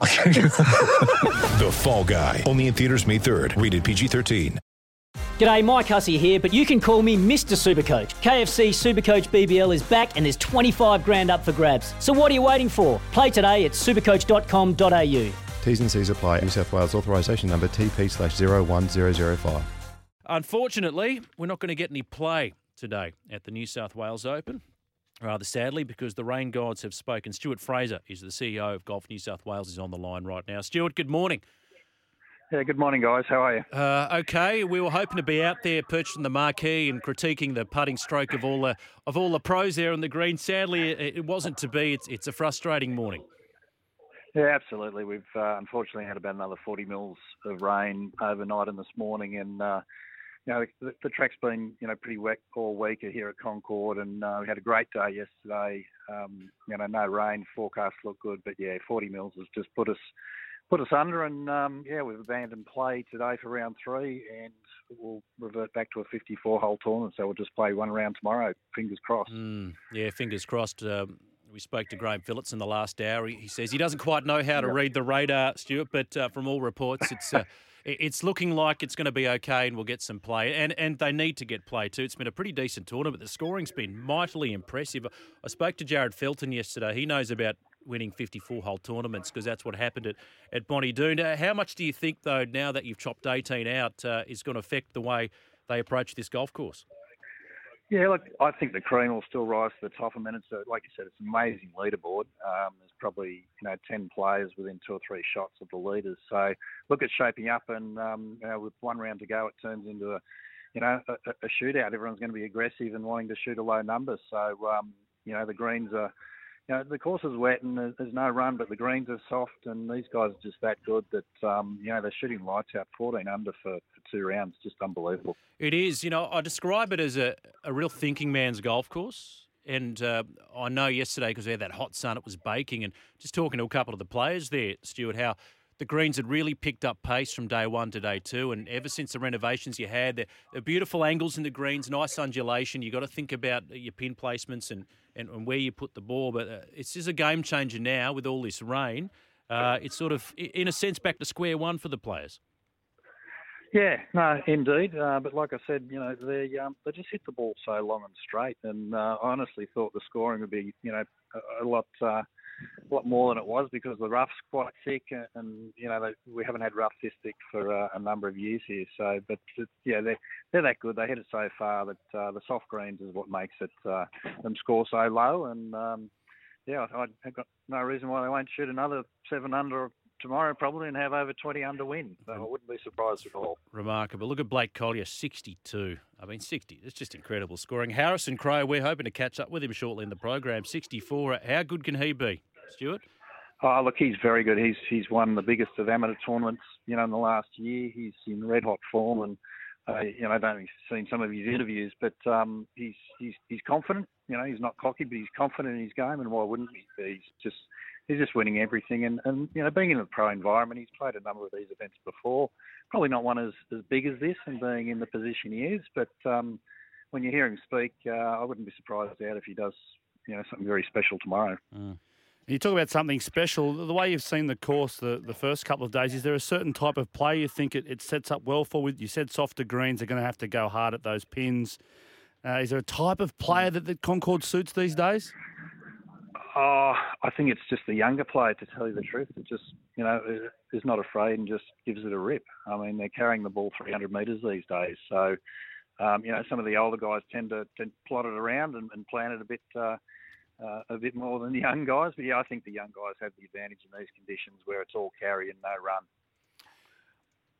The Fall Guy. Only in theaters May 3rd. Rated PG-13. G'day, Mike Hussey here, but you can call me Mr. Supercoach. KFC Supercoach BBL is back and there's 25 grand up for grabs. So what are you waiting for? Play today at supercoach.com.au. T's and C's apply. New South Wales authorisation number TP slash 01005. Unfortunately, we're not going to get any play today at the New South Wales Open. Rather sadly, because the rain gods have spoken. Stuart Fraser is the CEO of Golf New South Wales. Is on the line right now. Stuart, good morning. Yeah, good morning, guys. How are you? Uh, okay, we were hoping to be out there perched on the marquee and critiquing the putting stroke of all the of all the pros there on the green. Sadly, it, it wasn't to be. It's it's a frustrating morning. Yeah, absolutely. We've uh, unfortunately had about another 40 mils of rain overnight and this morning, and uh, you know the, the track's been you know pretty wet all week here at Concord, and uh, we had a great day yesterday. Um, you know, no rain, forecast looked good, but yeah, 40 mils has just put us put us under, and um, yeah, we've abandoned play today for round three, and we'll revert back to a 54-hole tournament. So we'll just play one round tomorrow. Fingers crossed. Mm, yeah, fingers crossed. Um, we spoke to Graham Phillips in the last hour. He, he says he doesn't quite know how to Yep. read the radar, Stuart, but uh, from all reports, it's. Uh, it's looking like it's going to be okay, and we'll get some play. And and they need to get play too. It's been a pretty decent tournament. The scoring's been mightily impressive. I spoke to Jarryd Felton yesterday. He knows about winning 54 hole tournaments because that's what happened at, at Bonnie Doon. How much do you think, though, now that you've chopped 18 out, uh, is going to affect the way they approach this golf course? Yeah, look, I think the cream will still rise to the top. I mean, it's a, like you said, it's an amazing leaderboard. Um, there's probably you know ten players within two or three shots of the leaders. So look, it's shaping up, and um, you know, with one round to go, it turns into a you know a, a shootout. Everyone's going to be aggressive and wanting to shoot a low number. So um, you know, the greens are. You know, the course is wet and there's- no run, but the greens are soft, and these guys are just that good that um, you know they're shooting lights out, 14 under for two rounds, just unbelievable. It is. You know, I describe it as a, a real thinking man's golf course. And uh, I know yesterday, because we had that hot sun, it was baking. And just talking to a couple of the players there, Stuart, how the greens had really picked up pace from day one to day two. And ever since the renovations you had, the, the beautiful angles in the greens, nice undulation. You've got to think about your pin placements and, and, and where you put the ball. But uh, it's just a game changer now with all this rain. Uh, it's sort of, in a sense, back to square one for the players. Yeah, no, indeed. Uh, but like I said, you know, they um, they just hit the ball so long and straight, and uh, I honestly thought the scoring would be, you know, a, a lot uh, a lot more than it was because the rough's quite thick, and, and you know, they, we haven't had rough this thick for uh, a number of years here. So, but yeah, they're they're that good. They hit it so far that uh, the soft greens is what makes it uh, them score so low, and um, yeah, I, I've got no reason why they won't shoot another seven under tomorrow probably and have over 20 under win. So I wouldn't be surprised at all. Remarkable. Look at Blake Collyer, 62. I mean, 60. It's just incredible scoring. Harrison Crowe, we're hoping to catch up with him shortly in the program. 64. How good can he be, Stuart? Oh, look, he's very good. He's he's won the biggest of amateur tournaments, you know, in the last year. He's in red hot form, and uh, you know, I don't know if you've seen some of his interviews, but um, he's he's he's confident. You know, he's not cocky, but he's confident in his game, and why wouldn't he? He's just he's just winning everything, and and you know, being in the pro environment, he's played a number of these events before. Probably not one as as big as this, and being in the position he is, but um, when you hear him speak, uh, I wouldn't be surprised out if he does, you know, something very special tomorrow. You talk about something special. The way you've seen the course the, the first couple of days, is there a certain type of play you think it, it sets up well for? With You said softer greens are going to have to go hard at those pins. Uh, is there a type of player that the Concord suits these days? Oh, I think it's just the younger player, to tell you the truth. It just, you know, is not afraid and just gives it a rip. I mean, they're carrying the ball 300 metres these days. So, um, you know, some of the older guys tend to, to plot it around and, and plan it a bit, uh, uh, a bit more than the young guys. But yeah, I think the young guys have the advantage in these conditions where it's all carry and no run.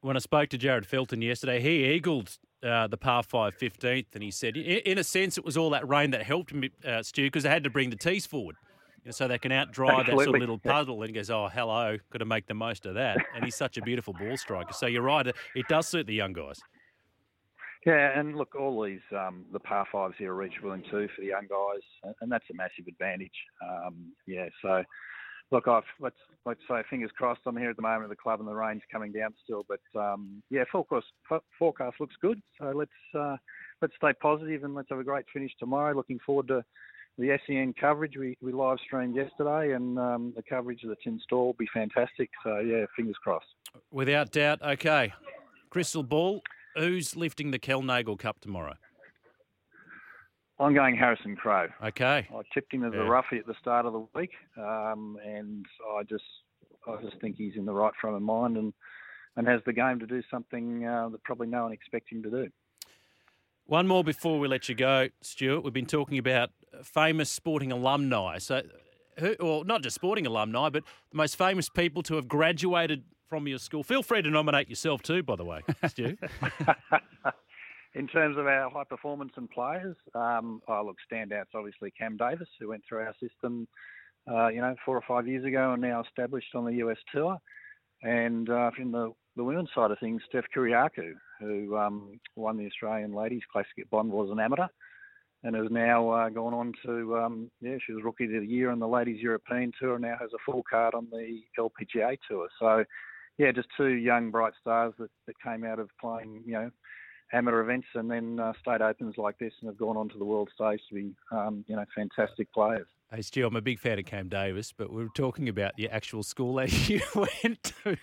When I spoke to Jarryd Felton yesterday, he eagled uh, the par 5 15th, and he said, in, in a sense, it was all that rain that helped him, uh, Stu, because they had to bring the tees forward. Know, so they can outdrive that sort of little puddle. And goes, Oh, hello, got to make the most of that. And he's such a beautiful ball striker. So you're right, it, does suit the young guys. Yeah, and look, all these um, the par fives here are reachable in two for the young guys, and- and that's a massive advantage. Um, yeah, so look, I've let's let's say fingers crossed. I'm here at the moment at the club, and the rain's coming down still, but um, yeah, forecast forecast looks good. So let's uh, let's stay positive and let's have a great finish tomorrow. Looking forward to the SEN coverage. We we live streamed yesterday, and um, the coverage of the Tin Store will be fantastic. So yeah, fingers crossed. Without doubt. Okay. Crystal ball. Who's lifting the Kel Nagle Cup tomorrow? I'm going Harrison Crowe. Okay. I tipped him as Yeah. a roughie at the start of the week, um, and I just I just think he's in the right frame of mind and and has the game to do something uh, that probably no one expects him to do. One more before we let you go, Stuart. We've been talking about famous sporting alumni. So, who, well, not just sporting alumni, but the most famous people to have graduated from your school. Feel free to nominate yourself too, by the way, Stu. In terms of our high performance and players, um, oh look, standouts obviously Cam Davis, who went through our system, uh, you know, four or five years ago, and now established on the US tour. And uh, from the the women's side of things, Steph Kyriacou, who um, won the Australian Ladies Classic at Bond, was an amateur, and has now uh, gone on to um, yeah, she was Rookie of the Year on the Ladies European Tour, and now has a full card on the LPGA Tour. So, yeah, just two young bright stars that, that came out of playing, you know, amateur events and then uh, state opens like this, and have gone on to the world stage to be, um, you know, fantastic players. hey, Stu, I'm a big fan of Cam Davis, but we are talking about the actual school that you went to.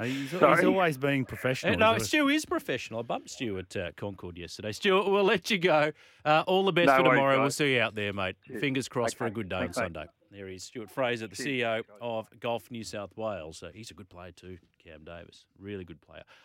Uh, He's, he's always being professional. Uh, no, He's always- Stu is professional. I bumped Stu at uh, Concord yesterday. Stu, we'll let you go. Uh, all the best No for worries, tomorrow. We'll see you out there, mate. Cheers. Fingers crossed for a good day on Sunday. There he is, Stuart Fraser, the Cheers. CEO of Golf New South Wales. Uh, he's a good player too, Cam Davis. Really good player.